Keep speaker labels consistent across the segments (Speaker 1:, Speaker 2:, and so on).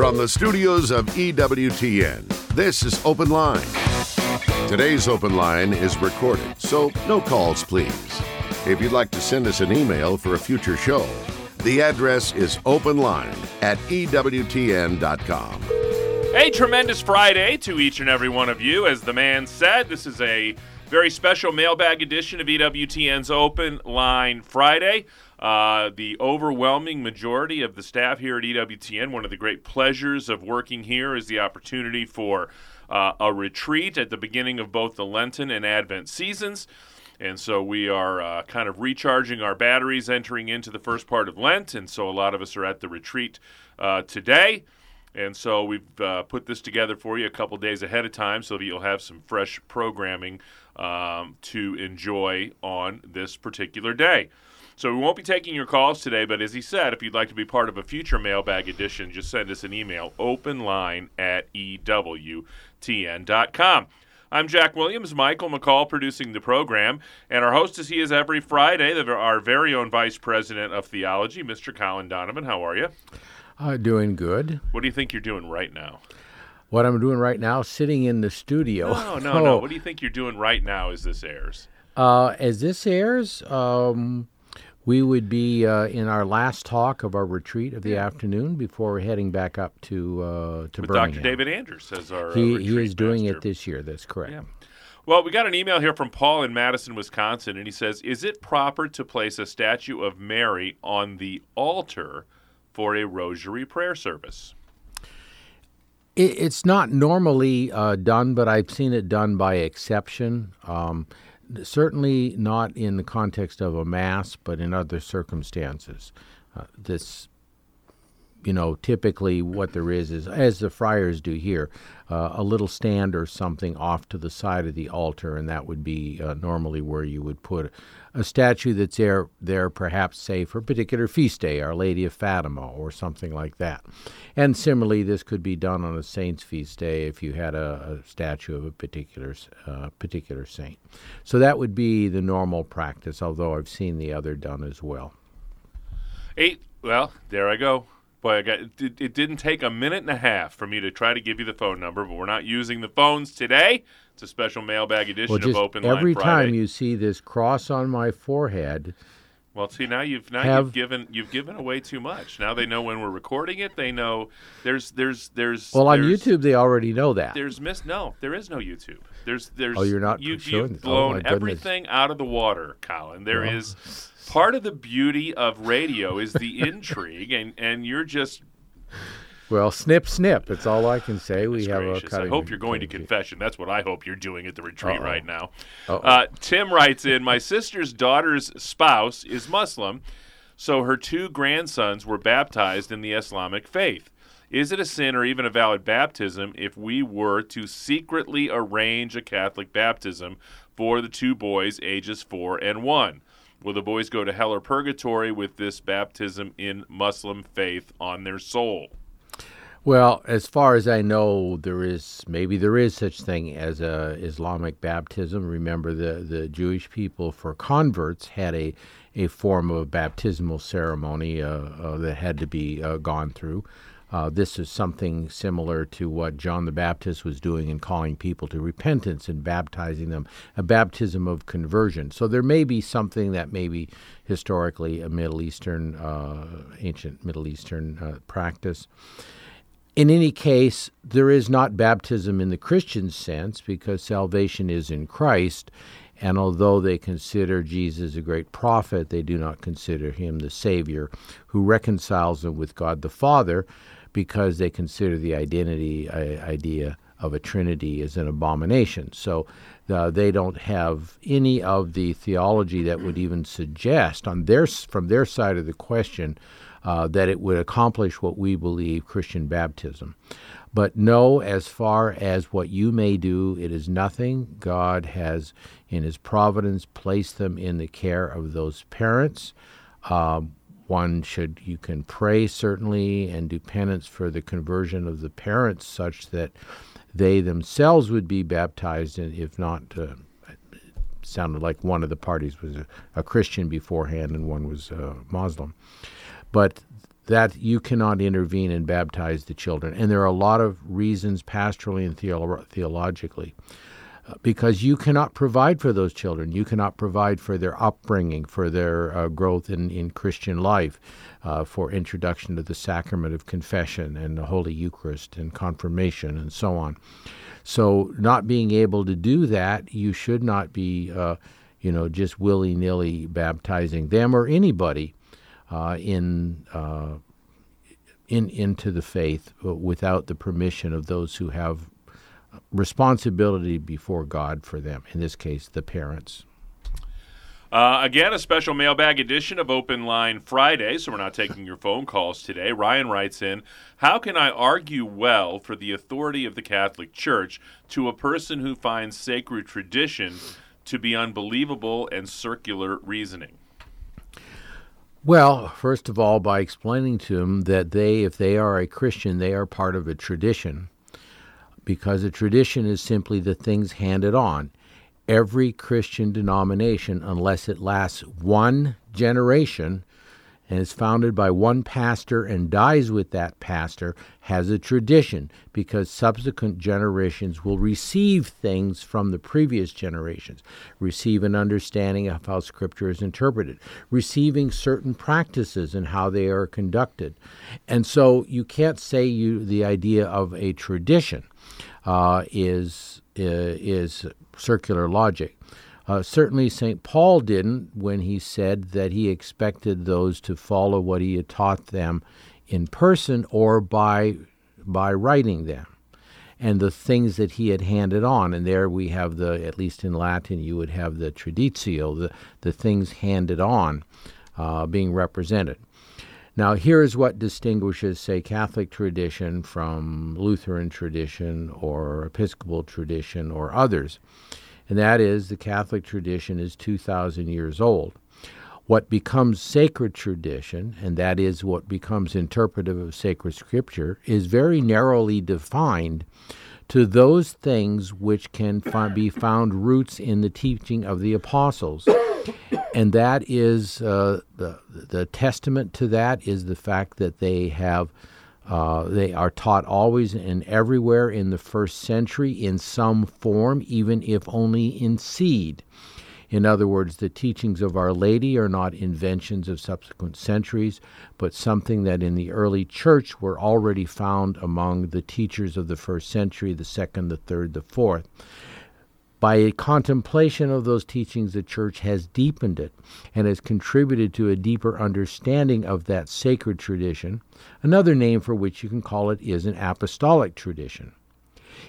Speaker 1: From the studios of EWTN, this is Open Line. Today's Open Line is recorded, so no calls, please. If you'd like to send us an email for a future show, the address is openline at EWTN.com.
Speaker 2: A tremendous Friday to each and every one of you. As the man said, this is a very special mailbag edition of EWTN's Open Line Friday. Uh, the overwhelming majority of the staff here at EWTN, one of the great pleasures of working here is the opportunity for uh, a retreat at the beginning of both the Lenten and Advent seasons. And so we are uh, kind of recharging our batteries entering into the first part of Lent. And so a lot of us are at the retreat uh, today. And so we've uh, put this together for you a couple days ahead of time so that you'll have some fresh programming um, to enjoy on this particular day. So we won't be taking your calls today, but as he said, if you'd like to be part of a future mailbag edition, just send us an email, openline at EWTN.com. I'm Jack Williams, Michael McCall producing the program, and our host as he is every Friday, our very own Vice President of Theology, Mr. Colin Donovan. How are you?
Speaker 3: Uh, doing good.
Speaker 2: What do you think you're doing right now?
Speaker 3: What I'm doing right now, sitting in the studio.
Speaker 2: No, no, oh. no. What do you think you're doing right now as this airs?
Speaker 3: Uh, as this airs, um, we would be uh, in our last talk of our retreat of the yeah. afternoon before we're heading back up to uh, to
Speaker 2: With
Speaker 3: Birmingham.
Speaker 2: Dr. David Andrews as our
Speaker 3: he,
Speaker 2: uh,
Speaker 3: he is doing
Speaker 2: master.
Speaker 3: it this year. That's correct.
Speaker 2: Yeah. Well, we got an email here from Paul in Madison, Wisconsin, and he says, "Is it proper to place a statue of Mary on the altar?" for a rosary prayer service?
Speaker 3: It's not normally uh, done, but I've seen it done by exception. Um, certainly not in the context of a mass, but in other circumstances. Uh, this you know, typically what there is is, as the friars do here, uh, a little stand or something off to the side of the altar, and that would be uh, normally where you would put a statue that's there, there perhaps, say, for a particular feast day, Our Lady of Fatima, or something like that. And similarly, this could be done on a saint's feast day if you had a, a statue of a particular uh, particular saint. So that would be the normal practice, although I've seen the other done as well.
Speaker 2: Eight. Well, there I go. Boy, I got it, it, didn't take a minute and a half for me to try to give you the phone number, but we're not using the phones today. It's a special mailbag edition
Speaker 3: well,
Speaker 2: of Open
Speaker 3: Line
Speaker 2: Every
Speaker 3: time you see this cross on my forehead.
Speaker 2: Well, see now you've now have, you've given you've given away too much. Now they know when we're recording it. They know there's there's there's
Speaker 3: well on
Speaker 2: there's,
Speaker 3: YouTube they already know that.
Speaker 2: There's miss no there is no YouTube. There's there's
Speaker 3: oh you're not
Speaker 2: you,
Speaker 3: showing
Speaker 2: you've oh, blown
Speaker 3: oh,
Speaker 2: everything out of the water, Colin. There
Speaker 3: well.
Speaker 2: is part of the beauty of radio is the intrigue, and and you're just
Speaker 3: well, snip, snip. That's all I can say. We have
Speaker 2: gracious.
Speaker 3: a.
Speaker 2: I hope you're going to confession. That's what I hope you're doing at the retreat
Speaker 3: Uh-oh.
Speaker 2: right now.
Speaker 3: Uh-oh.
Speaker 2: Uh, Tim writes in My sister's daughter's spouse is Muslim, so her two grandsons were baptized in the Islamic faith. Is it a sin or even a valid baptism if we were to secretly arrange a Catholic baptism for the two boys, ages four and one? Will the boys go to hell or purgatory with this baptism in Muslim faith on their soul?
Speaker 3: Well, as far as I know, there is maybe there is such thing as a Islamic baptism. Remember, the the Jewish people for converts had a a form of baptismal ceremony uh, uh, that had to be uh, gone through. Uh, this is something similar to what John the Baptist was doing in calling people to repentance and baptizing them, a baptism of conversion. So there may be something that may be historically a Middle Eastern, uh, ancient Middle Eastern uh, practice. In any case, there is not baptism in the Christian sense because salvation is in Christ. And although they consider Jesus a great prophet, they do not consider him the Savior who reconciles them with God the Father because they consider the identity idea of a trinity as an abomination. So uh, they don't have any of the theology that would even suggest on their from their side of the question uh, that it would accomplish what we believe Christian baptism. But no, as far as what you may do, it is nothing. God has, in His providence, placed them in the care of those parents. Um, one should you can pray certainly and do penance for the conversion of the parents such that they themselves would be baptized and if not uh, sounded like one of the parties was a, a, Christian beforehand and one was a Muslim but that you cannot intervene and baptize the children. And there are a lot of reasons, pastorally and theolo- theologically, uh, because you cannot provide for those children. You cannot provide for their upbringing, for their uh, growth in, in Christian life, uh, for introduction to the sacrament of confession and the Holy Eucharist and confirmation and so on. So, not being able to do that, you should not be, uh, you know, just willy nilly baptizing them or anybody uh, in uh, in into the faith uh, without the permission of those who have responsibility before God for them. In this case, the parents.
Speaker 2: Uh, again, a special mailbag edition of Open Line Friday, so we're not taking your phone calls today. Ryan writes in How can I argue well for the authority of the Catholic Church to a person who finds sacred tradition to be unbelievable and circular reasoning?
Speaker 3: Well, first of all, by explaining to them that they, if they are a Christian, they are part of a tradition, because a tradition is simply the things handed on. Every Christian denomination, unless it lasts one generation, and is founded by one pastor and dies with that pastor has a tradition because subsequent generations will receive things from the previous generations, receive an understanding of how Scripture is interpreted, receiving certain practices and how they are conducted. And so you can't say you the idea of a tradition uh, is, uh, is circular logic. Uh, certainly, St. Paul didn't when he said that he expected those to follow what he had taught them in person or by, by writing them and the things that he had handed on. And there we have the, at least in Latin, you would have the traditio, the, the things handed on uh, being represented. Now, here's what distinguishes, say, Catholic tradition from Lutheran tradition or Episcopal tradition or others and that is the Catholic tradition is 2,000 years old. What becomes sacred tradition, and that is what becomes interpretive of sacred scripture, is very narrowly defined to those things which can be found roots in the teaching of the apostles. And that is uh, the, the testament to that is the fact that they have uh, they are taught always and everywhere in the first century in some form, even if only in seed. In other words, the teachings of Our Lady are not inventions of subsequent centuries, but something that in the early church were already found among the teachers of the first century, the second, the third, the fourth. By a contemplation of those teachings, the church has deepened it and has contributed to a deeper understanding of that sacred tradition. Another name for which you can call it is an apostolic tradition.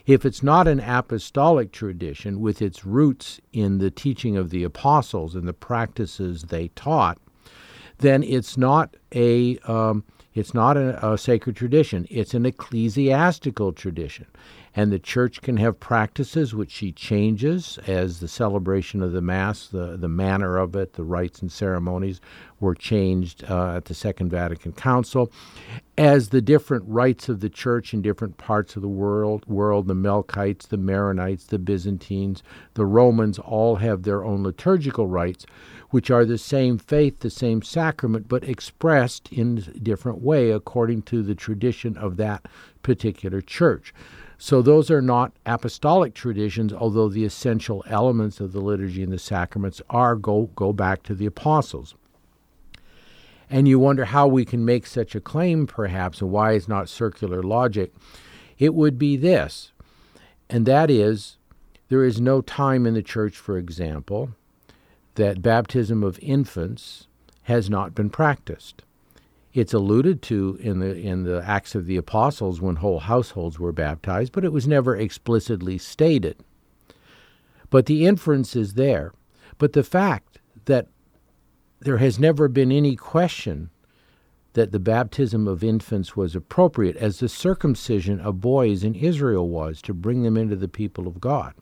Speaker 3: If it's not an apostolic tradition with its roots in the teaching of the apostles and the practices they taught, then it's not a um, it's not a, a, sacred tradition. It's an ecclesiastical tradition. And the church can have practices which she changes as the celebration of the Mass, the, the manner of it, the rites and ceremonies were changed uh, at the Second Vatican Council. As the different rites of the church in different parts of the world, world the Melkites, the Maronites, the Byzantines, the Romans all have their own liturgical rites which are the same faith, the same sacrament, but expressed in a different way according to the tradition of that particular church. So those are not apostolic traditions, although the essential elements of the liturgy and the sacraments are go, go back to the apostles. And you wonder how we can make such a claim, perhaps, and why it's not circular logic. It would be this, and that is there is no time in the church, for example, that baptism of infants has not been practiced. It's alluded to in the in the Acts of the Apostles when whole households were baptized, but it was never explicitly stated. But the inference is there. But the fact that there has never been any question that the baptism of infants was appropriate as the circumcision of boys in Israel was to bring them into the people of God.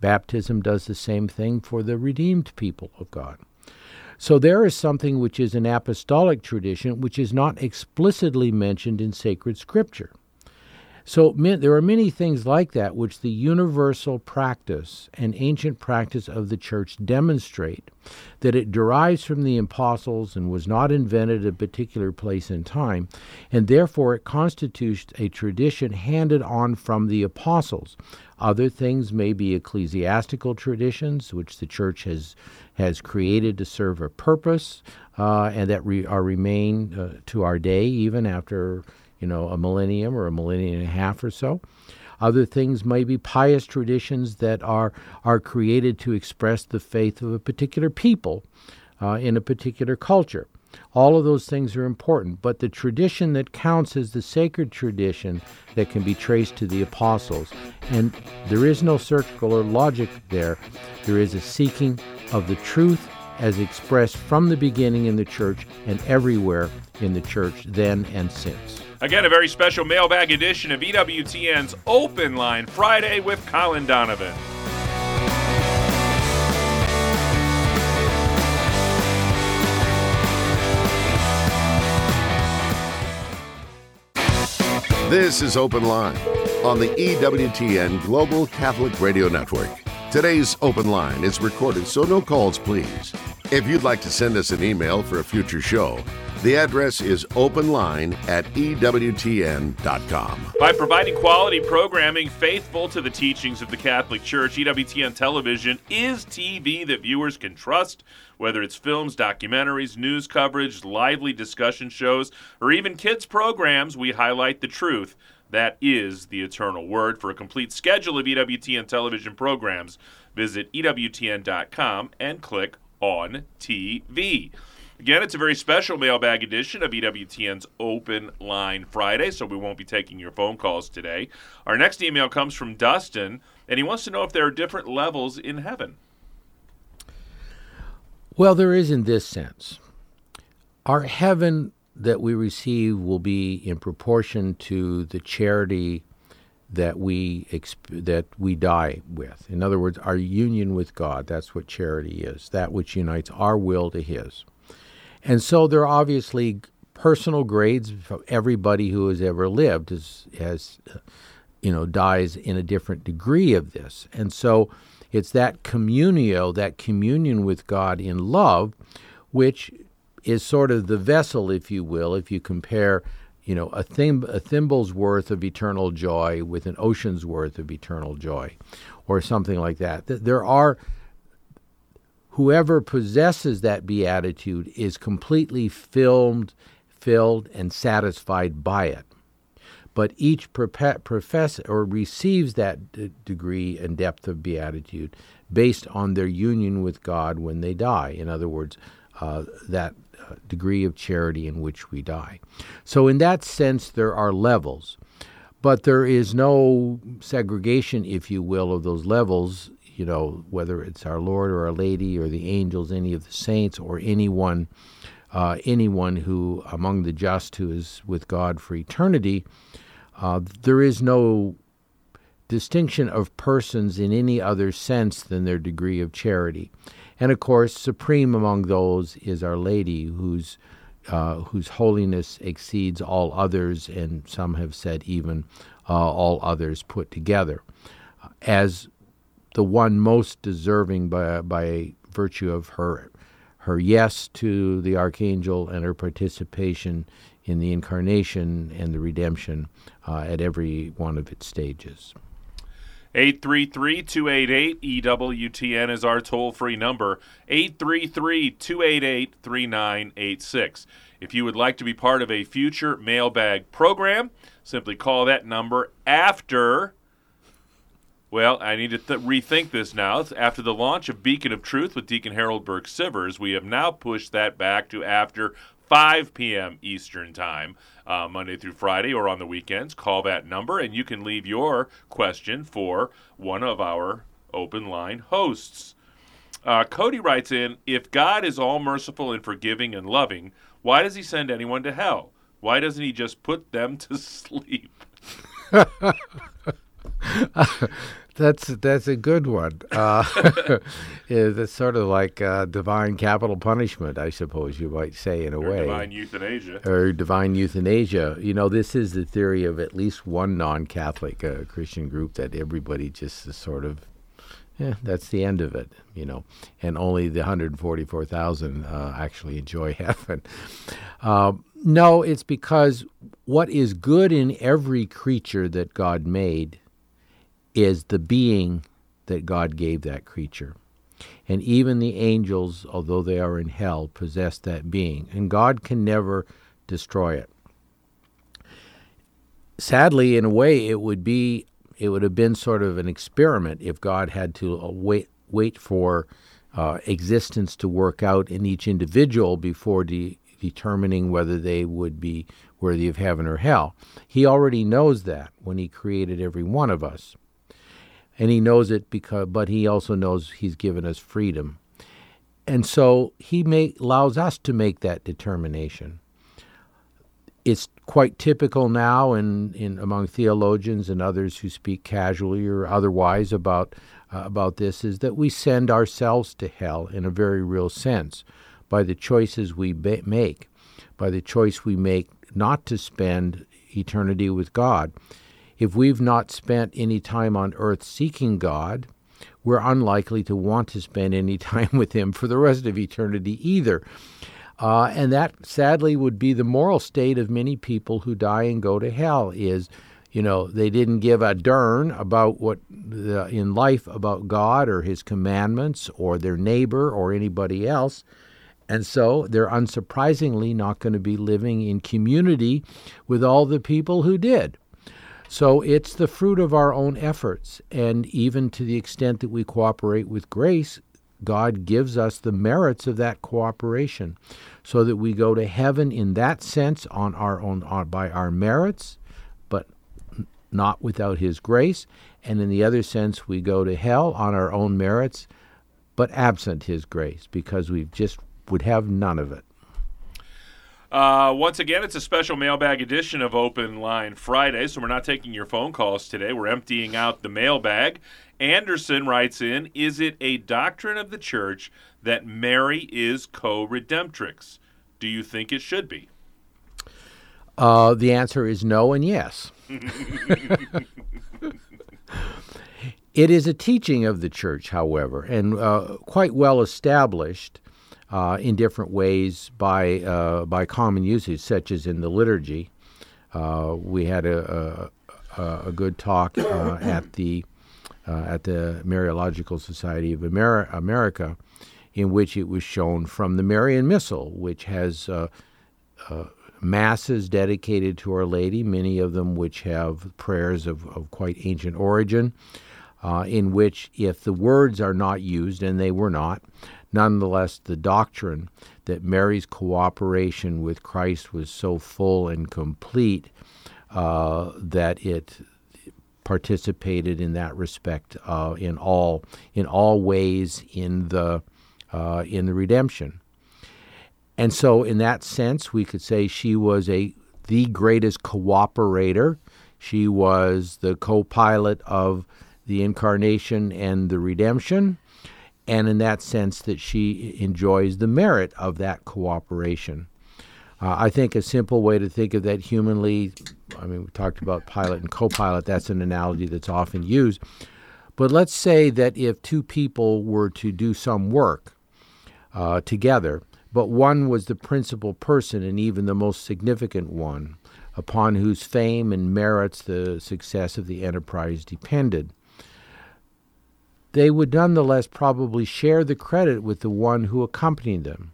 Speaker 3: Baptism does the same thing for the redeemed people of God. So there is something which is an apostolic tradition which is not explicitly mentioned in sacred scripture. So there are many things like that which the universal practice and ancient practice of the church demonstrate that it derives from the apostles and was not invented at a particular place in time, and therefore it constitutes a tradition handed on from the apostles. Other things may be ecclesiastical traditions, which the church has has created to serve a purpose, uh, and that re- are remain uh, to our day, even after you know a millennium or a millennium and a half or so. Other things may be pious traditions that are, are created to express the faith of a particular people uh, in a particular culture. All of those things are important, but the tradition that counts is the sacred tradition that can be traced to the apostles. And there is no circular logic there. There is a seeking of the truth as expressed from the beginning in the church and everywhere in the church, then and since.
Speaker 2: Again, a very special mailbag edition of EWTN's Open Line Friday with Colin Donovan.
Speaker 1: This is Open Line on the EWTN Global Catholic Radio Network. Today's Open Line is recorded, so no calls, please. If you'd like to send us an email for a future show, the address is openline at EWTN.com.
Speaker 2: By providing quality programming faithful to the teachings of the Catholic Church, EWTN Television is TV that viewers can trust, whether it's films, documentaries, news coverage, lively discussion shows, or even kids' programs, we highlight the truth. That is the eternal word. For a complete schedule of EWTN television programs, visit EWTN.com and click on TV. Again, it's a very special mailbag edition of EWTN's Open Line Friday, so we won't be taking your phone calls today. Our next email comes from Dustin, and he wants to know if there are different levels in heaven.
Speaker 3: Well, there is in this sense. Our heaven that we receive will be in proportion to the charity that we exp- that we die with. In other words, our union with God. That's what charity is. That which unites our will to His. And so there are obviously personal grades everybody who has ever lived has you know, dies in a different degree of this. And so it's that communio, that communion with God in love, which is sort of the vessel, if you will, if you compare, you know, a, thim- a thimble's worth of eternal joy with an ocean's worth of eternal joy, or something like that. There are whoever possesses that beatitude is completely filled, filled and satisfied by it. But each profess or receives that d- degree and depth of beatitude based on their union with God when they die. In other words, uh, that degree of charity in which we die. So, in that sense, there are levels, but there is no segregation, if you will, of those levels you know, whether it's our Lord or our Lady or the angels, any of the saints, or anyone, uh, anyone who among the just who is with God for eternity, uh, there is no distinction of persons in any other sense than their degree of charity. And of course, supreme among those is Our Lady, whose uh, whose holiness exceeds all others, and some have said even uh, all others put together. As the one most deserving by, by virtue of her her yes to the archangel and her participation in the incarnation and the redemption uh, at every one of its stages.
Speaker 2: 833 288 EWTN is our toll free number. 833 288 3986. If you would like to be part of a future mailbag program, simply call that number after well, I need to th- rethink this now. After the launch of Beacon of Truth with Deacon Harold Burke Sivers, we have now pushed that back to after 5 p.m. Eastern Time, uh, Monday through Friday, or on the weekends. Call that number, and you can leave your question for one of our open line hosts. Uh, Cody writes in If God is all merciful and forgiving and loving, why does he send anyone to hell? Why doesn't he just put them to sleep?
Speaker 3: That's that's a good one. Uh, it's sort of like uh, divine capital punishment, I suppose you might say, in a
Speaker 2: or
Speaker 3: way.
Speaker 2: divine euthanasia.
Speaker 3: or divine euthanasia. You know, this is the theory of at least one non-Catholic uh, Christian group that everybody just is sort of, yeah, that's the end of it. You know, and only the 144,000 uh, actually enjoy heaven. Um, no, it's because what is good in every creature that God made is the being that God gave that creature. And even the angels, although they are in hell, possess that being. And God can never destroy it. Sadly, in a way, it would be it would have been sort of an experiment if God had to uh, wait wait for uh, existence to work out in each individual before de- determining whether they would be worthy of heaven or hell. He already knows that when he created every one of us and he knows it because but he also knows he's given us freedom. And so he make, allows us to make that determination. It's quite typical now in, in among theologians and others who speak casually or otherwise about uh, about this is that we send ourselves to hell in a very real sense by the choices we ba- make by the choice we make not to spend eternity with God if we've not spent any time on earth seeking God, we're unlikely to want to spend any time with Him for the rest of eternity either. Uh, and that sadly would be the moral state of many people who die and go to hell is you know they didn't give a darn about what the, in life about god or his commandments or their neighbor or anybody else and so they're unsurprisingly not going to be living in community with all the people who did so it's the fruit of our own efforts. And even to the extent that we cooperate with grace, God gives us the merits of that cooperation so that we go to heaven in that sense on our own on, by our merits, but not without his grace. And in the other sense, we go to hell on our own merits, but absent his grace because we just would have none of it.
Speaker 2: Uh, once again, it's a special mailbag edition of Open Line Friday, so we're not taking your phone calls today. We're emptying out the mailbag. Anderson writes in Is it a doctrine of the church that Mary is co redemptrix? Do you think it should be?
Speaker 3: Uh, the answer is no and yes. it is a teaching of the church, however, and uh, quite well established uh, in different ways by uh, by common usage, such as in the liturgy. Uh, we had a, a, a good talk uh, at the uh, at the Mariological Society of Ameri- America, in which it was shown from the Marian Missal, which has uh, masses dedicated to Our Lady, many of them which have prayers of, of quite ancient origin. in which, if the words are not used, and they were not, nonetheless, the doctrine that Mary's cooperation with Christ was so full and complete uh, that it participated in that respect uh, in all in all ways in the uh, in the redemption. And so, in that sense, we could say she was a the greatest cooperator. She was the co-pilot of the incarnation and the redemption and in that sense that she enjoys the merit of that cooperation. Uh, I think a simple way to think of that humanly, I mean, we talked about pilot and co pilot, that's an analogy that's often used. But let's say that if two people were to do some work uh, together, but one was the principal person and even the most significant one, upon whose fame and merits the success of the enterprise depended they would nonetheless probably share the credit with the one who accompanied them.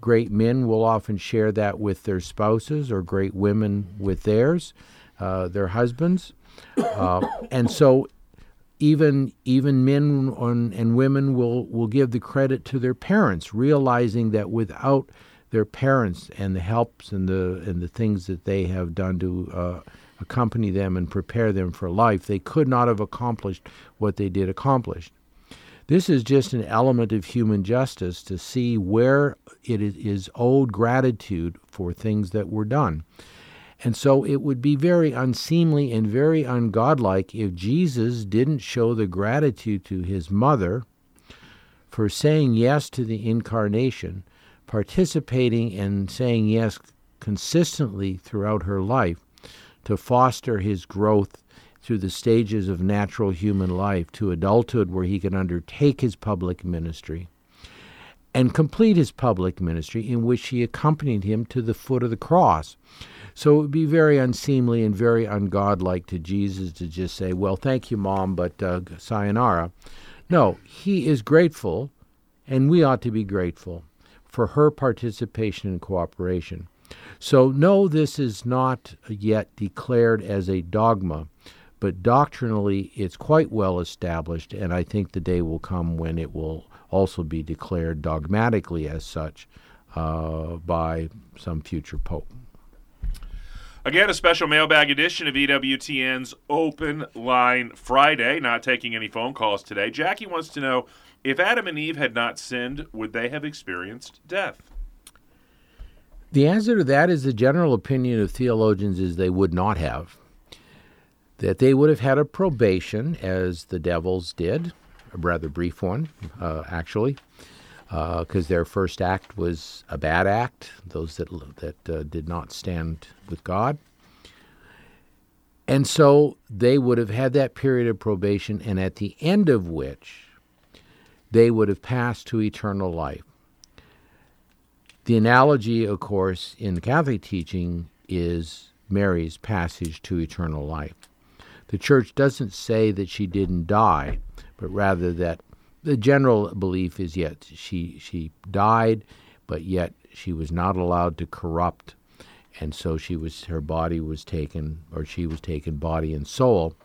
Speaker 3: Great men will often share that with their spouses, or great women with theirs, uh, their husbands. Uh, and so even even men and women will, will give the credit to their parents, realizing that without their parents and the helps and the and the things that they have done to uh, accompany them and prepare them for life, they could not have accomplished what they did accomplish. This is just an element of human justice to see where it is owed gratitude for things that were done. And so it would be very unseemly and very ungodlike if Jesus didn't show the gratitude to his mother for saying yes to the incarnation, participating and saying yes consistently throughout her life to foster his growth through the stages of natural human life to adulthood where he can undertake his public ministry and complete his public ministry in which he accompanied him to the foot of the cross. So it would be very unseemly and very ungodlike to Jesus to just say, Well, thank you, Mom, but uh, sayonara. No, he is grateful, and we ought to be grateful for her participation and cooperation. So, no, this is not yet declared as a dogma, but doctrinally it's quite well established, and I think the day will come when it will also be declared dogmatically as such uh, by some future pope.
Speaker 2: Again, a special mailbag edition of EWTN's Open Line Friday. Not taking any phone calls today. Jackie wants to know if Adam and Eve had not sinned, would they have experienced death?
Speaker 3: The answer to that is the general opinion of theologians is they would not have. That they would have had a probation, as the devils did, a rather brief one, uh, actually, because uh, their first act was a bad act, those that, that uh, did not stand with God. And so they would have had that period of probation, and at the end of which they would have passed to eternal life. The analogy, of course, in Catholic teaching is Mary's passage to eternal life. The church doesn't say that she didn't die, but rather that the general belief is yet she she died, but yet she was not allowed to corrupt, and so she was her body was taken, or she was taken body and soul,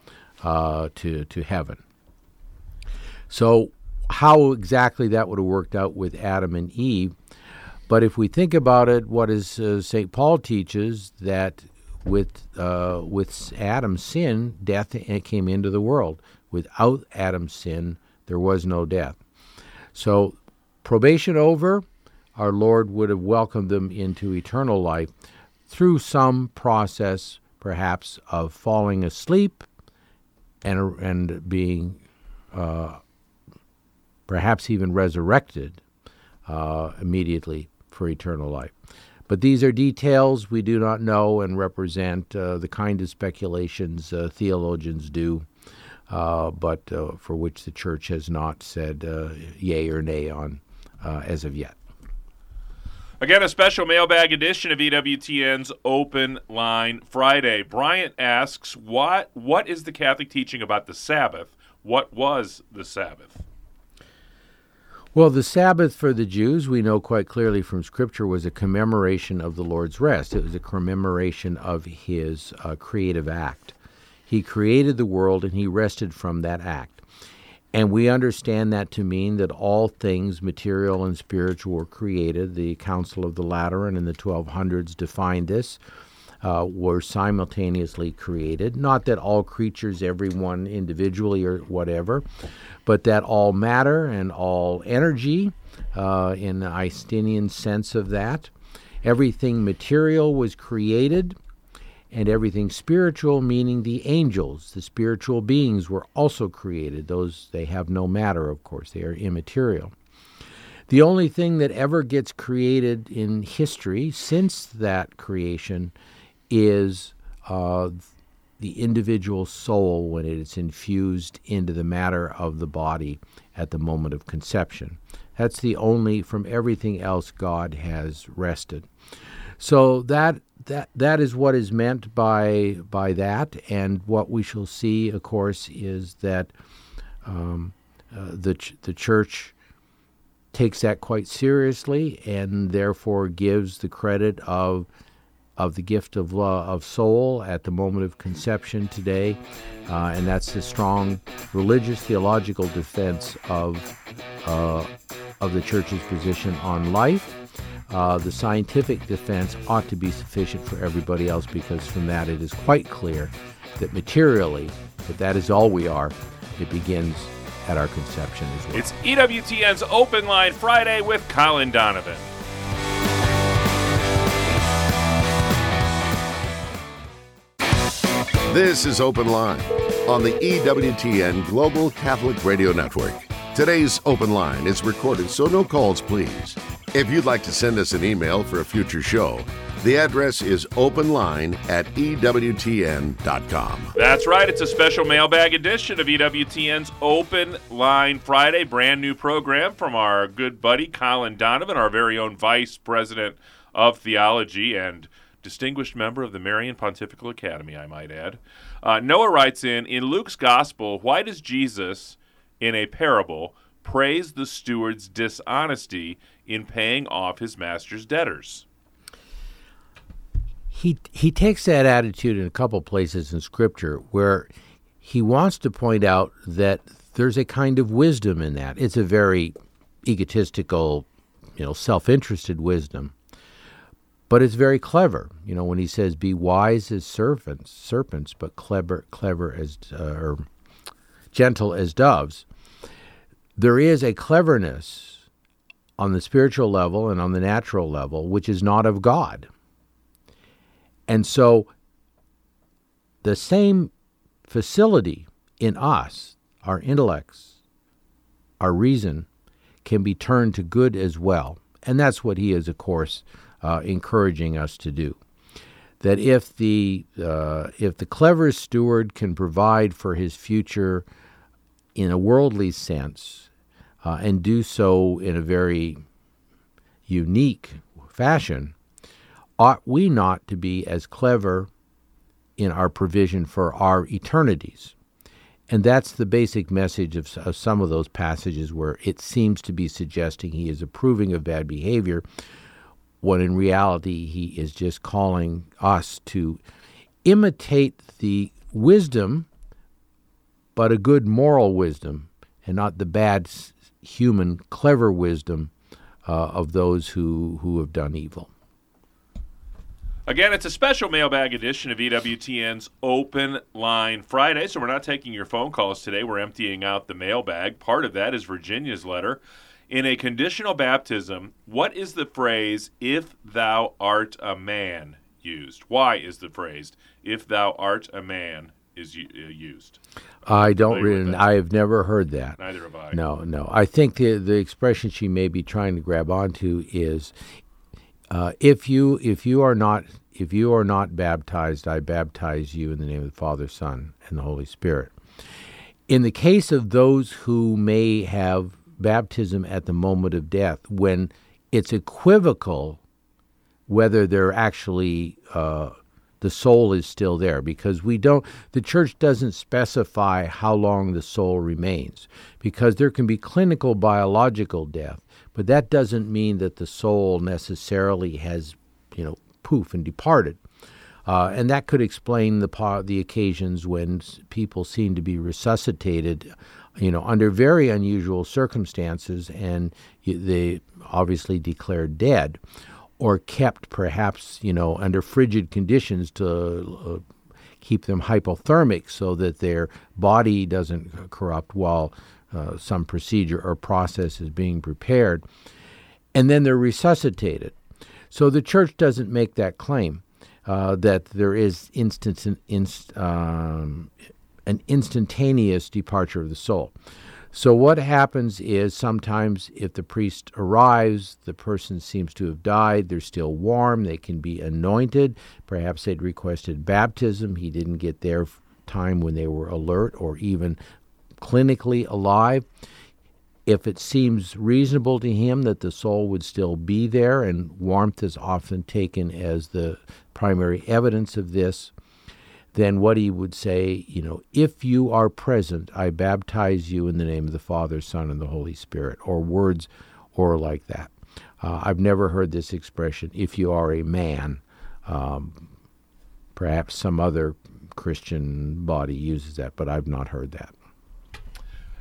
Speaker 3: uh, to to heaven. So how exactly that would have worked out with Adam and Eve but if we think about it, what is uh, St. Paul teaches that with uh, with Adam's sin, death came into the world. Without Adam's sin, there was no death. So, probation over, our Lord would have welcomed them into eternal life through some process, perhaps, of falling asleep and and being uh, perhaps even resurrected uh, immediately for eternal life. But these are details we do not know and represent uh, the kind of speculations uh, theologians do, uh, but uh, for which the church has not said uh, yea or nay on uh, as of yet.
Speaker 2: Again, a special mailbag edition of EWTN's Open Line Friday. Bryant asks, "What what is the Catholic teaching about the Sabbath? What was the Sabbath?"
Speaker 3: Well, the Sabbath for the Jews, we know quite clearly from Scripture, was a commemoration of the Lord's rest. It was a commemoration of his uh, creative act. He created the world and he rested from that act. And we understand that to mean that all things, material and spiritual, were created. The Council of the Lateran in the 1200s defined this uh, were simultaneously created. Not that all creatures, everyone individually or whatever, but that all matter and all energy, uh, in the Einsteinian sense of that, everything material was created. And everything spiritual, meaning the angels, the spiritual beings, were also created. Those, they have no matter, of course, they are immaterial. The only thing that ever gets created in history since that creation is uh, the individual soul when it is infused into the matter of the body at the moment of conception. That's the only, from everything else, God has rested. So that that that is what is meant by by that, and what we shall see, of course, is that um, uh, the ch- the church takes that quite seriously, and therefore gives the credit of of the gift of love, of soul at the moment of conception today, uh, and that's the strong religious theological defense of uh, of the church's position on life. Uh, the scientific defense ought to be sufficient for everybody else because from that it is quite clear that materially, if that is all we are, it begins at our conception as well.
Speaker 2: It's EWTN's Open Line Friday with Colin Donovan.
Speaker 1: This is Open Line on the EWTN Global Catholic Radio Network. Today's Open Line is recorded, so no calls, please. If you'd like to send us an email for a future show, the address is openline at EWTN.com.
Speaker 2: That's right. It's a special mailbag edition of EWTN's Open Line Friday, brand new program from our good buddy Colin Donovan, our very own Vice President of Theology and distinguished member of the Marian Pontifical Academy, I might add. Uh, Noah writes in In Luke's Gospel, why does Jesus, in a parable, praise the steward's dishonesty in paying off his master's debtors?
Speaker 3: He, he takes that attitude in a couple places in Scripture where he wants to point out that there's a kind of wisdom in that. It's a very egotistical, you know, self-interested wisdom but it's very clever. You know, when he says, "Be wise as serpents, serpents, but clever, clever as uh, or gentle as doves." There is a cleverness on the spiritual level and on the natural level which is not of God. And so the same facility in us, our intellects, our reason, can be turned to good as well. And that's what he is, of course, uh, encouraging us to do. That if the uh, if the clever steward can provide for his future in a worldly sense, uh, and do so in a very unique fashion, ought we not to be as clever in our provision for our eternities? And that's the basic message of, of, some of those passages where it seems to be suggesting he is approving of bad behavior, when in reality he is just calling us to imitate the wisdom, but a good moral wisdom, and not the bad human clever wisdom uh, of those who, who have done evil.
Speaker 2: Again, it's a special mailbag edition of EWTN's Open Line Friday, so we're not taking your phone calls today. We're emptying out the mailbag. Part of that is Virginia's letter. In a conditional baptism, what is the phrase, if thou art a man, used? Why is the phrase, if thou art a man, is uh, used?
Speaker 3: I don't really, I have never heard that.
Speaker 2: Neither have I.
Speaker 3: No, no. I think the, the expression she may be trying to grab onto is, uh, if you if you are not if you are not baptized, I baptize you in the name of the Father, Son, and the Holy Spirit. In the case of those who may have baptism at the moment of death when it's equivocal whether they're actually uh, the soul is still there because we don't the church doesn't specify how long the soul remains because there can be clinical biological death but that doesn't mean that the soul necessarily has you know poof and departed. Uh, and that could explain the the occasions when people seem to be resuscitated you know, under very unusual circumstances, and they obviously declared dead, or kept perhaps, you know, under frigid conditions to uh, keep them hypothermic so that their body doesn't corrupt while uh, some procedure or process is being prepared. And then they're resuscitated. So the church doesn't make that claim uh, that there is instance, inst, um, an instantaneous departure of the soul. So, what happens is sometimes if the priest arrives, the person seems to have died, they're still warm, they can be anointed. Perhaps they'd requested baptism, he didn't get their time when they were alert or even clinically alive. If it seems reasonable to him that the soul would still be there, and warmth is often taken as the primary evidence of this, then what he would say, you know, if you are present, I baptize you in the name of the Father, Son, and the Holy Spirit, or words or like that. Uh, I've never heard this expression, if you are a man. Um, perhaps some other Christian body uses that, but I've not heard that.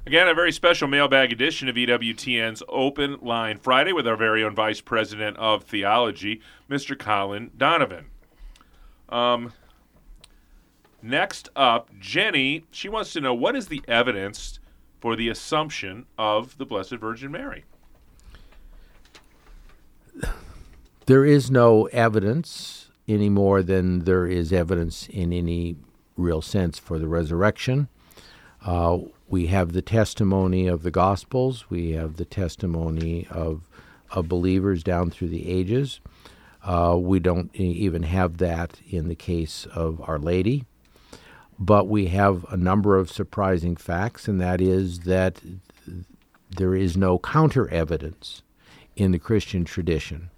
Speaker 2: Again, a very special mailbag edition of EWTN's Open Line Friday with our very own Vice President of Theology, Mr. Colin Donovan. Um, Next up, Jenny, she wants to know what is the evidence for the assumption of the Blessed Virgin Mary?
Speaker 3: There is no evidence any more than there is evidence in any real sense for the resurrection. Uh, we have the testimony of the Gospels. We have the testimony of, of believers down through the ages. Uh, we don't even have that in the case of Our Lady. But we have a number of surprising facts, and that is that there is no counter evidence in the Christian tradition.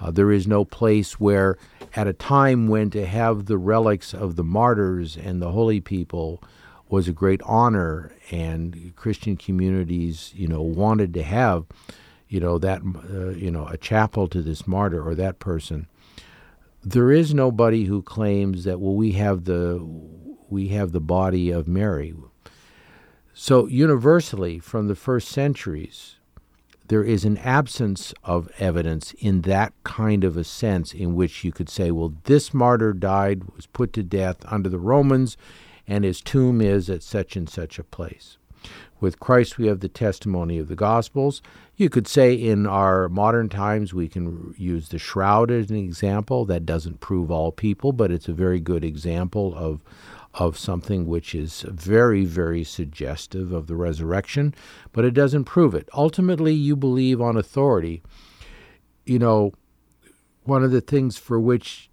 Speaker 3: Uh, there is no place where, at a time when to have the relics of the martyrs and the holy people was a great honor, and Christian communities, you know, wanted to have, you know, that, uh, you know, a chapel to this martyr or that person. There is nobody who claims that well, we have the we have the body of Mary. So universally, from the first centuries, there is an absence of evidence in that kind of a sense in which you could say, well, this martyr died, was put to death under the Romans, and his tomb is at such and such a place. With Christ, we have the testimony of the Gospels. You could say in our modern times, we can use the shroud as an example. That doesn't prove all people, but it's a very good example of, of something which is very, very suggestive of the resurrection, but it doesn't prove it. Ultimately, you believe on authority. You know, one of the things for which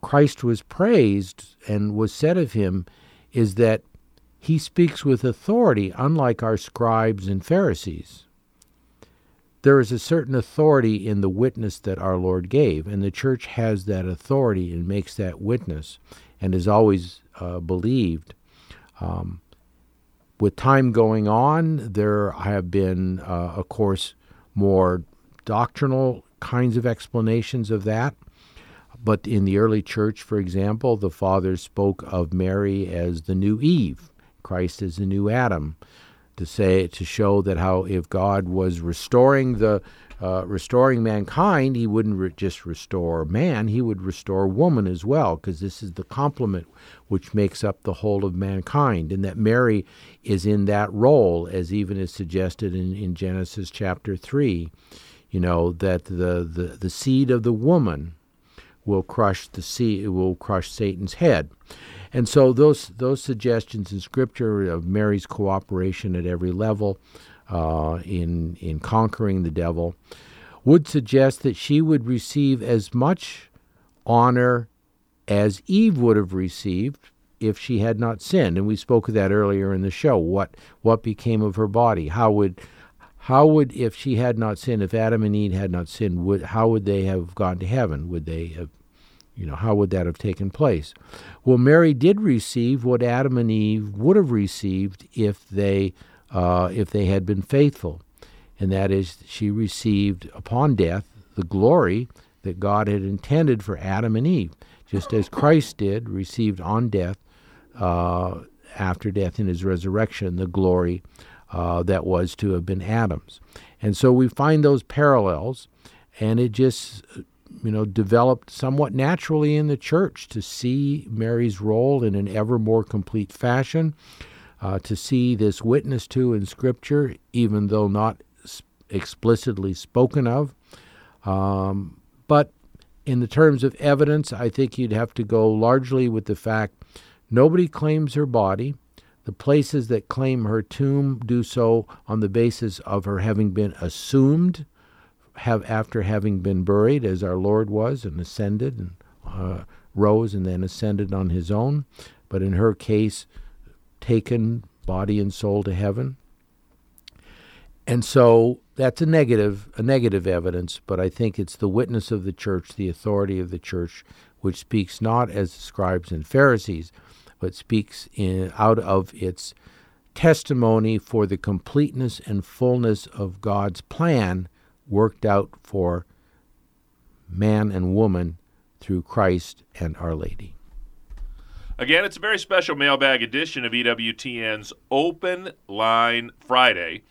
Speaker 3: Christ was praised and was said of him is that he speaks with authority, unlike our scribes and Pharisees. There is a certain authority in the witness that our Lord gave, and the church has that authority and makes that witness and is always uh, believed. Um, with time going on, there have been, uh, of course, more doctrinal kinds of explanations of that. But in the early church, for example, the fathers spoke of Mary as the new Eve, Christ as the new Adam, to say to show that how if God was restoring the uh, restoring mankind, he wouldn't re- just restore man, he would restore woman as well, because this is the complement which makes up the whole of mankind. And that Mary is in that role, as even is suggested in, in Genesis chapter 3, you know, that the, the, the seed of the woman will crush the sea, will crush Satan's head. And so those those suggestions in Scripture of Mary's cooperation at every level uh, in in conquering the devil would suggest that she would receive as much honor as Eve would have received if she had not sinned. And we spoke of that earlier in the show. What what became of her body? How would how would if she had not sinned, if Adam and Eve had not sinned, would how would they have gone to heaven? Would they have you know, how would that have taken place? Well, Mary did receive what Adam and Eve would have received if they uh, if they had been faithful, and that is, she received upon death the glory that God had intended for Adam and Eve, just as Christ did received on death uh, after death in his resurrection the glory uh, that was to have been Adam's. And so we find those parallels, and it just you know, developed somewhat naturally in the church to see Mary's role in an ever more complete fashion, uh, to see this witness to in Scripture, even though not explicitly spoken of. Um, but in the terms of evidence, I think you'd have to go largely with the fact nobody claims her body. The places that claim her tomb do so on the basis of her having been assumed have after having been buried, as our Lord was, and ascended and uh, rose and then ascended on his own, but in her case, taken body and soul to heaven. And so that's a negative, a negative evidence, but I think it's the witness of the church, the authority of the church, which speaks not as the scribes and Pharisees, but speaks in, out of its testimony for the completeness and fullness of God's plan worked out for man and woman through Christ and Our Lady.
Speaker 2: Again, it's a very special mailbag edition of EWTN's Open Line Friday.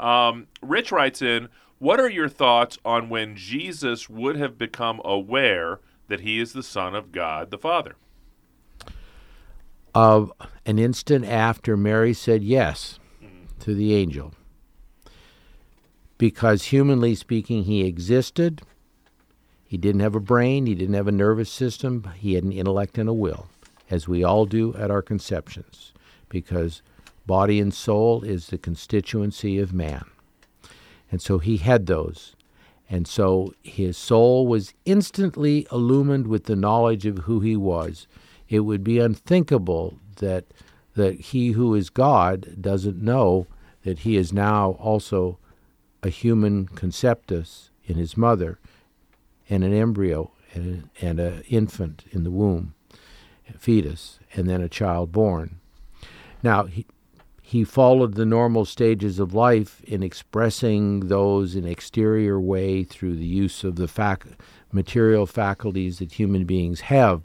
Speaker 2: Um, Rich writes in, What are your thoughts on when Jesus would have become aware that he is the Son of God the Father?
Speaker 3: Of an instant after Mary said yes mm-hmm. to the angel because humanly speaking, he existed. He didn't have a brain, he didn't have a nervous system, he had an intellect and a will. as we all do at our conceptions, because body and soul is the constituency of man. And so he had those. And so his soul was instantly illumined with the knowledge of who he was. It would be unthinkable that that he who is God doesn't know that he is now also a human conceptus in his mother and an embryo and an infant in the womb, fetus, and then a child born. Now, he, he followed the normal stages of life in expressing those in exterior way through the use of the fac- material faculties that human beings have.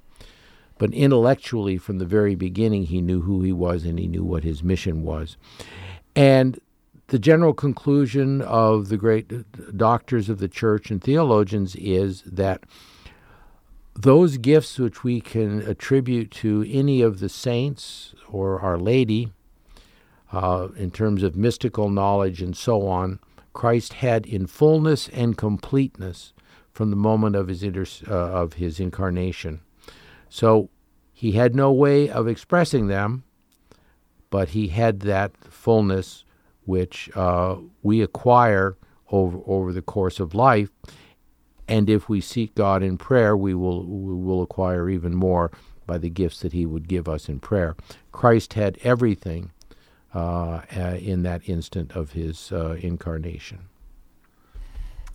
Speaker 3: But intellectually, from the very beginning, he knew who he was and he knew what his mission was. And the general conclusion of the great doctors of the church and theologians is that those gifts which we can attribute to any of the saints or Our Lady, uh, in terms of mystical knowledge and so on, Christ had in fullness and completeness from the moment of his inter- uh, of his incarnation. So he had no way of expressing them, but he had that fullness which uh, we acquire over over the course of life. And if we seek God in prayer, we will we will acquire even more by the gifts that He would give us in prayer. Christ had everything uh, in that instant of His uh, incarnation.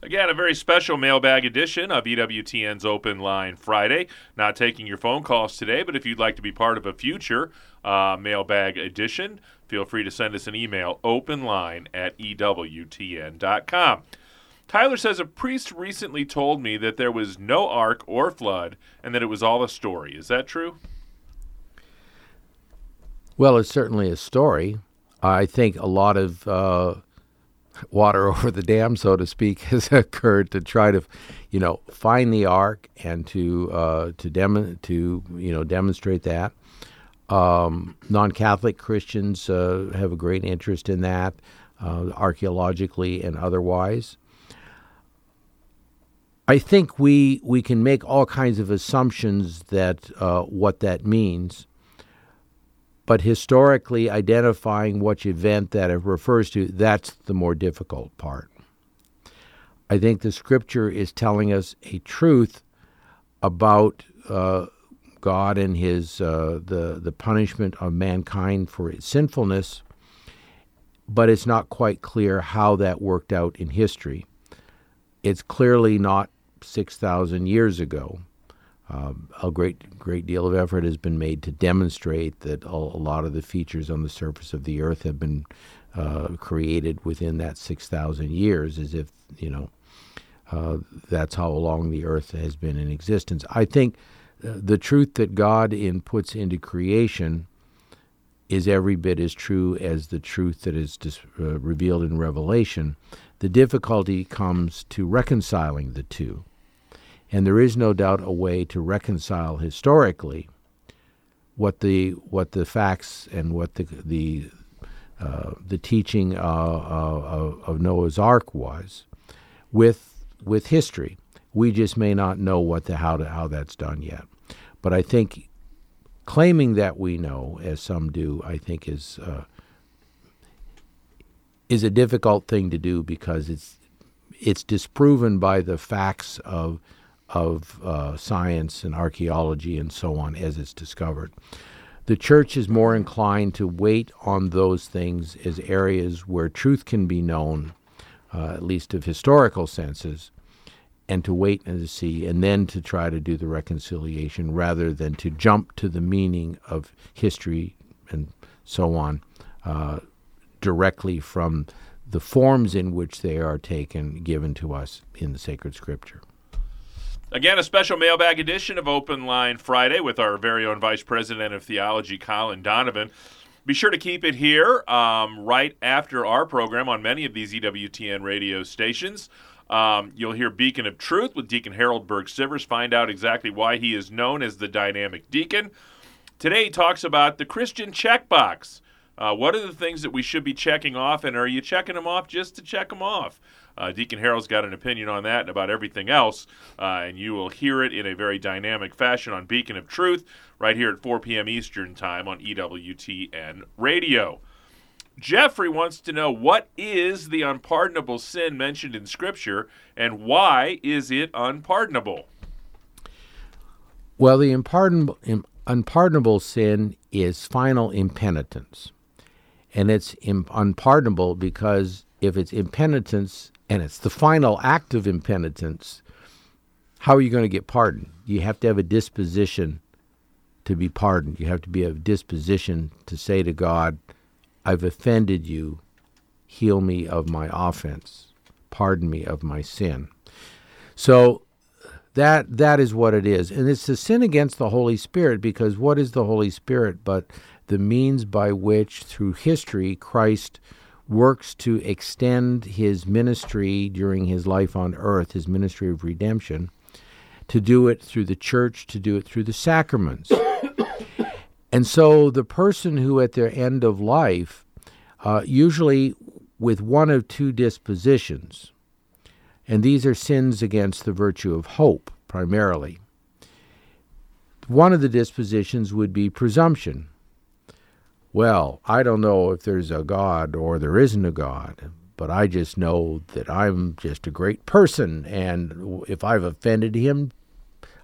Speaker 2: Again, a very special mailbag edition of EWTN's Open Line Friday. Not taking your phone calls today, but if you'd like to be part of a future uh, mailbag edition, feel free to send us an email openline at EWTN.com. Tyler says a priest recently told me that there was no ark or flood and that it was all a story. Is that true?
Speaker 3: Well, it's certainly a story. I think a lot of uh, water over the dam, so to speak, has occurred to try to, you know, find the ark and to uh, to dem- to you know demonstrate that. Um, non-Catholic Christians uh, have a great interest in that, uh, archaeologically and otherwise. I think we we can make all kinds of assumptions that uh, what that means but historically identifying which event that it refers to, that's the more difficult part. I think the scripture is telling us a truth about uh, God and his uh, the the punishment of mankind for its sinfulness, but it's not quite clear how that worked out in history. It's clearly not six thousand years ago. Um, a great great deal of effort has been made to demonstrate that a, a lot of the features on the surface of the Earth have been uh, created within that six thousand years, as if you know uh, that's how long the Earth has been in existence. I think the truth that God in puts into creation is every bit as true as the truth that is dis- uh, revealed in Revelation. The difficulty comes to reconciling the two. And there is no doubt a way to reconcile historically what the what the facts and what the the uh, the teaching uh, uh, of Noah's Ark was with with history. We just may not know what the how to, how that's done yet. But I think claiming that we know, as some do, I think is uh, is a difficult thing to do because it's it's disproven by the facts of of uh, science and archaeology and so on as it's discovered. The church is more inclined to wait on those things as areas where truth can be known, uh, at least of historical senses, and to wait and to see, and then to try to do the reconciliation rather than to jump to the meaning of history and so on uh, directly from the forms in which they are taken, given to us in the sacred scripture.
Speaker 2: Again, a special mailbag edition of Open Line Friday with our very own Vice President of Theology, Colin Donovan. Be sure to keep it here um, right after our program on many of these EWTN radio stations. Um, you'll hear Beacon of Truth with Deacon Harold Burke-Sivers, find out exactly why he is known as the dynamic deacon. Today he talks about the Christian checkbox. Uh, what are the things that we should be checking off, and are you checking them off just to check them off? Uh, Deacon Harold's got an opinion on that and about everything else, uh, and you will hear it in a very dynamic fashion on Beacon of Truth right here at 4 p.m. Eastern Time on EWTN Radio. Jeffrey wants to know what is the unpardonable sin mentioned in Scripture and why is it unpardonable?
Speaker 3: Well, the unpardonable, sin is final impenitence. And it's unpardonable because if it's impenitence and it's the final act of impenitence, how are you going to get pardoned? You have to have a disposition to be pardoned. You have to be a disposition to say to God, I've offended you. Heal me of my offense. Pardon me of my sin. So that that is what it is. And it's a sin against the Holy Spirit because what is the Holy Spirit but the means by which through history Christ works to extend his ministry during his life on earth, his ministry of redemption, to do it through the church, to do it through the sacraments. And so the person who at their end of life, uh, usually with one of two dispositions, and these are sins against the virtue of hope primarily. One of the dispositions would be presumption. Well, I don't know if there's a God or there isn't a God, but I just know that I'm just a great person, and if I've offended him,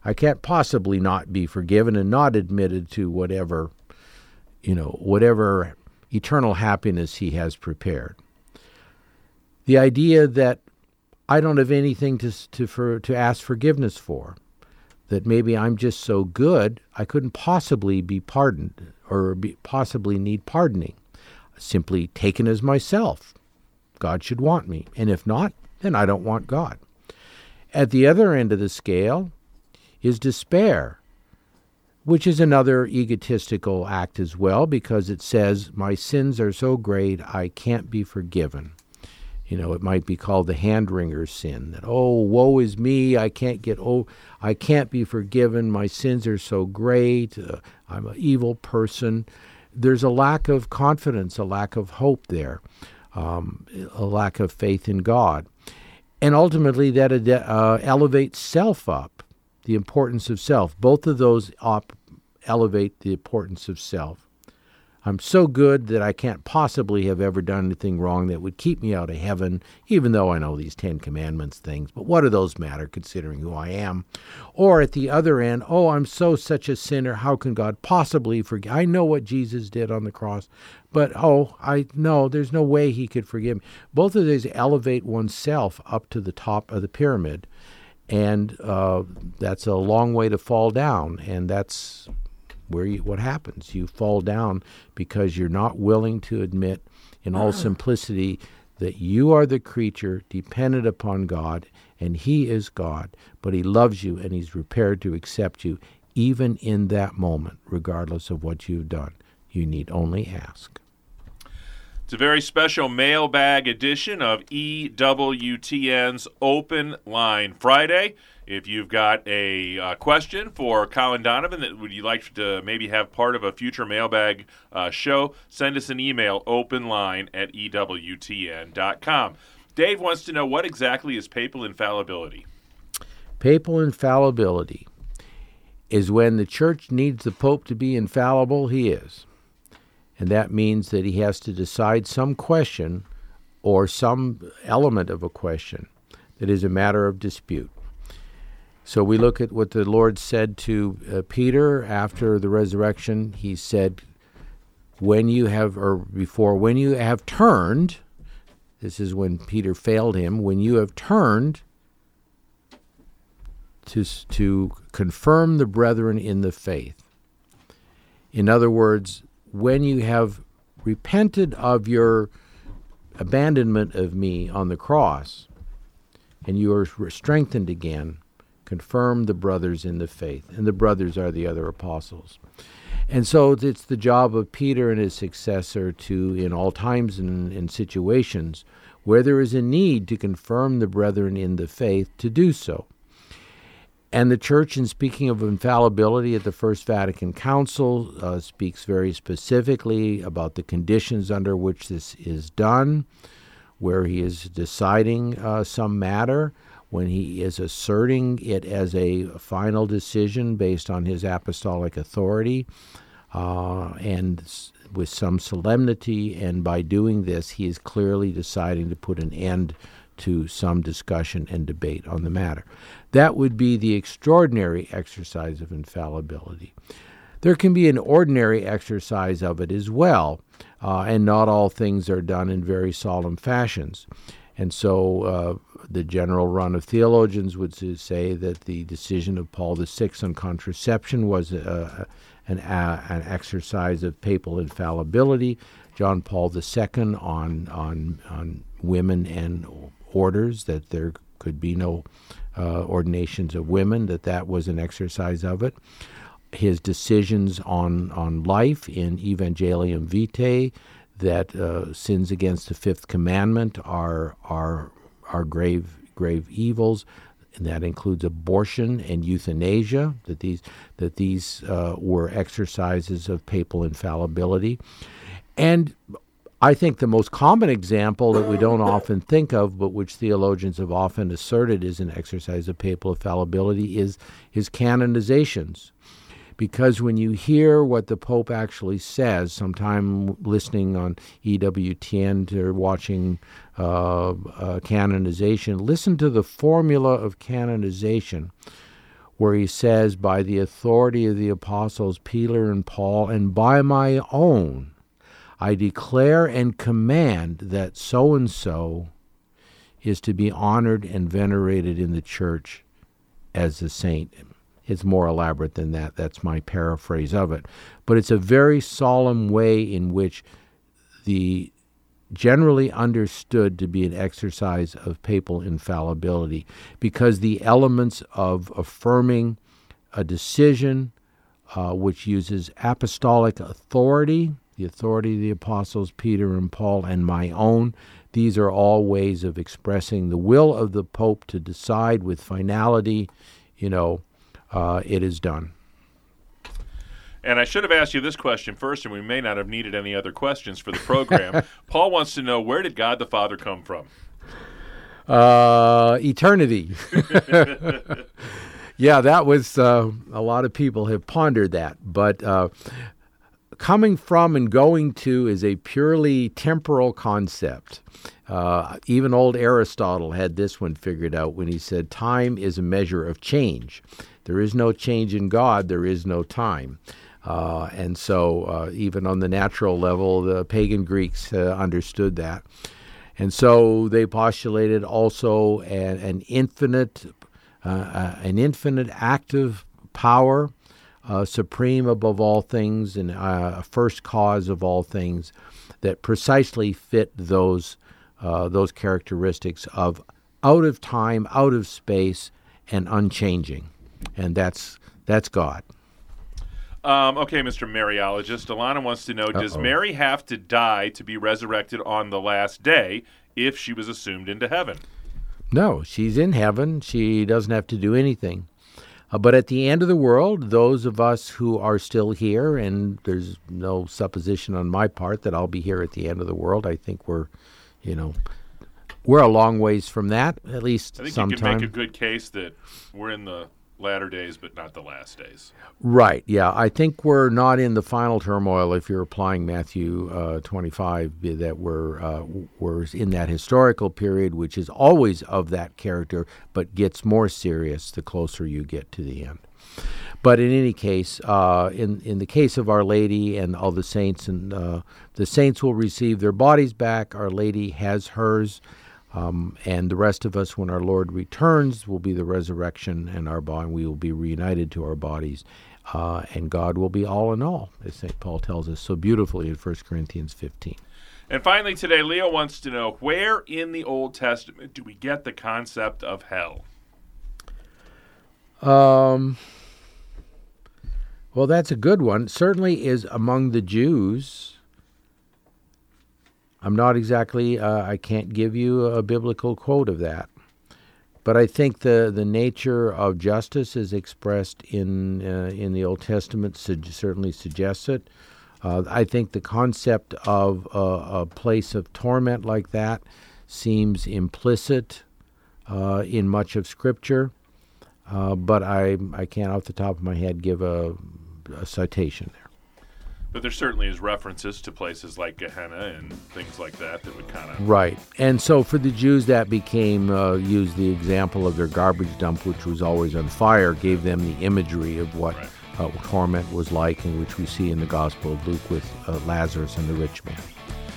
Speaker 3: I can't possibly not be forgiven and not admitted to whatever, you know, whatever eternal happiness he has prepared. The idea that I don't have anything to to for to ask forgiveness for. That maybe I'm just so good I couldn't possibly be pardoned or be, possibly need pardoning. Simply taken as myself. God should want me, and if not, then I don't want God. At the other end of the scale is despair, which is another egotistical act as well because it says, My sins are so great I can't be forgiven. You know, it might be called the hand wringer sin that, oh, woe is me, I can't get, oh, I can't be forgiven, my sins are so great, uh, I'm an evil person. There's a lack of confidence, a lack of hope there, um, a lack of faith in God. And ultimately, that uh, elevates self up, the importance of self. Both of those op- elevate the importance of self. I'm so good that I can't possibly have ever done anything wrong that would keep me out of heaven, even though I know these Ten Commandments things. But what do those matter considering who I am? Or at the other end, oh, I'm so such a sinner. How can God possibly forgive? I know what Jesus did on the cross, but oh, I know there's no way he could forgive me. Both of these elevate oneself up to the top of the pyramid. And uh, that's a long way to fall down. And that's where you, what happens? You fall down because you're not willing to admit, in all uh-huh. simplicity, that you are the creature dependent upon God, and He is God, but He loves you and He's prepared to accept you even in that moment, regardless of what you've done. You need only ask.
Speaker 2: It's a very special mailbag edition of EWTN's Open Line Friday. If you've got a uh, question for Colin Donovan that would you like to maybe have part of a future mailbag uh, show, send us an email, openline at EWTN.com. Dave wants to know what exactly is papal infallibility?
Speaker 3: Papal infallibility is when the church needs the Pope to be infallible, he is. And that means that he has to decide some question or some element of a question that is a matter of dispute. So we look at what the Lord said to uh, Peter after the resurrection. He said, When you have, or before, when you have turned, this is when Peter failed him, when you have turned to, to confirm the brethren in the faith. In other words, when you have repented of your abandonment of me on the cross and you are strengthened again, confirm the brothers in the faith. And the brothers are the other apostles. And so it's the job of Peter and his successor to, in all times and in situations where there is a need to confirm the brethren in the faith, to do so. And the church, in speaking of infallibility at the First Vatican Council, uh, speaks very specifically about the conditions under which this is done, where he is deciding uh, some matter, when he is asserting it as a final decision based on his apostolic authority, uh, and with some solemnity. And by doing this, he is clearly deciding to put an end to some discussion and debate on the matter. That would be the extraordinary exercise of infallibility. There can be an ordinary exercise of it as well, uh, and not all things are done in very solemn fashions. And so uh, the general run of theologians would say that the decision of Paul VI on contraception was uh, an, an exercise of papal infallibility. John Paul II on, on, on women and orders, that there could be no uh, ordinations of women, that that was an exercise of it. His decisions on, on life in Evangelium Vitae, that uh, sins against the fifth commandment are, are, are grave, grave evils, and that includes abortion and euthanasia, that these, that these uh, were exercises of papal infallibility. And I think the most common example that we don't often think of, but which theologians have often asserted is an exercise of papal infallibility, is his canonizations. Because when you hear what the Pope actually says, sometime listening on EWTN or watching uh, uh, canonization, listen to the formula of canonization where he says, By the authority of the apostles Peter and Paul, and by my own, I declare and command that so and so is to be honored and venerated in the church as a saint. It's more elaborate than that. That's my paraphrase of it. But it's a very solemn way in which the generally understood to be an exercise of papal infallibility because the elements of affirming a decision uh, which uses apostolic authority the authority of the apostles Peter and Paul, and my own. These are all ways of expressing the will of the Pope to decide with finality, you know, uh, it is done.
Speaker 2: And I should have asked you this question first, and we may not have needed any other questions for the program. Paul wants to know where did God the Father come from?
Speaker 3: Uh, eternity. yeah, that was uh, a lot of people have pondered that, but uh, coming from and going to is a purely temporal concept. Uh, even old Aristotle had this one figured out when he said, Time is a measure of change. There is no change in God, there is no time. Uh, and so, uh, even on the natural level, the pagan Greeks uh, understood that. And so they postulated also an, an infinite, uh, uh, an infinite active power uh, supreme above all things and uh, first cause of all things that precisely fit those uh, those characteristics of out of time, out of space, and unchanging, and that's that's God.
Speaker 2: Um, okay, Mr. Mariologist, Alana wants to know: Uh-oh. Does Mary have to die to be resurrected on the last day if she was assumed into heaven?
Speaker 3: No, she's in heaven. She doesn't have to do anything. Uh, but at the end of the world, those of us who are still here, and there's no supposition on my part that I'll be here at the end of the world. I think we're, you know, we're a long ways from that. At least
Speaker 2: I think
Speaker 3: sometime.
Speaker 2: you can make a good case that we're in the latter days, but not the last days.
Speaker 3: Right. Yeah. I think we're not in the final turmoil if you're applying Matthew uh, 25, that we're, uh, we're in that historical period, which is always of that character, but gets more serious the closer you get to the end. But in any case, uh, in in the case of Our Lady and all the saints, and uh, the saints will receive their bodies back. Our Lady has hers. Um, and the rest of us, when our Lord returns, will be the resurrection, and our body we will be reunited to our bodies, uh, and God will be all in all, as St. Paul tells us so beautifully in 1 Corinthians 15.
Speaker 2: And finally, today, Leo wants to know where in the Old Testament do we get the concept of hell?
Speaker 3: Um, well, that's a good one. Certainly is among the Jews. I'm not exactly, uh, I can't give you a biblical quote of that. but I think the, the nature of justice is expressed in uh, in the Old Testament su- certainly suggests it. Uh, I think the concept of a, a, place of torment like that seems implicit uh, in much of Scripture, uh, but I I can't off the top of my head give a, a citation there.
Speaker 2: But there certainly is references to places like Gehenna and things like that that would kind of
Speaker 3: right. And so for the Jews, that became uh, used the example of their garbage dump, which was always on fire, gave them the imagery of what right. uh, torment was like, and which we see in the Gospel of Luke with uh, Lazarus and the rich man.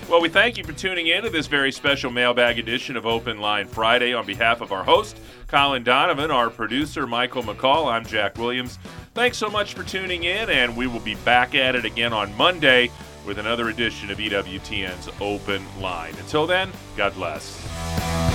Speaker 2: Well, we thank you for tuning in to this very special mailbag edition of Open Line Friday. On behalf of our host, Colin Donovan, our producer, Michael McCall, I'm Jack Williams. Thanks so much for tuning in, and we will be back at it again on Monday with another edition of EWTN's Open Line. Until then, God bless.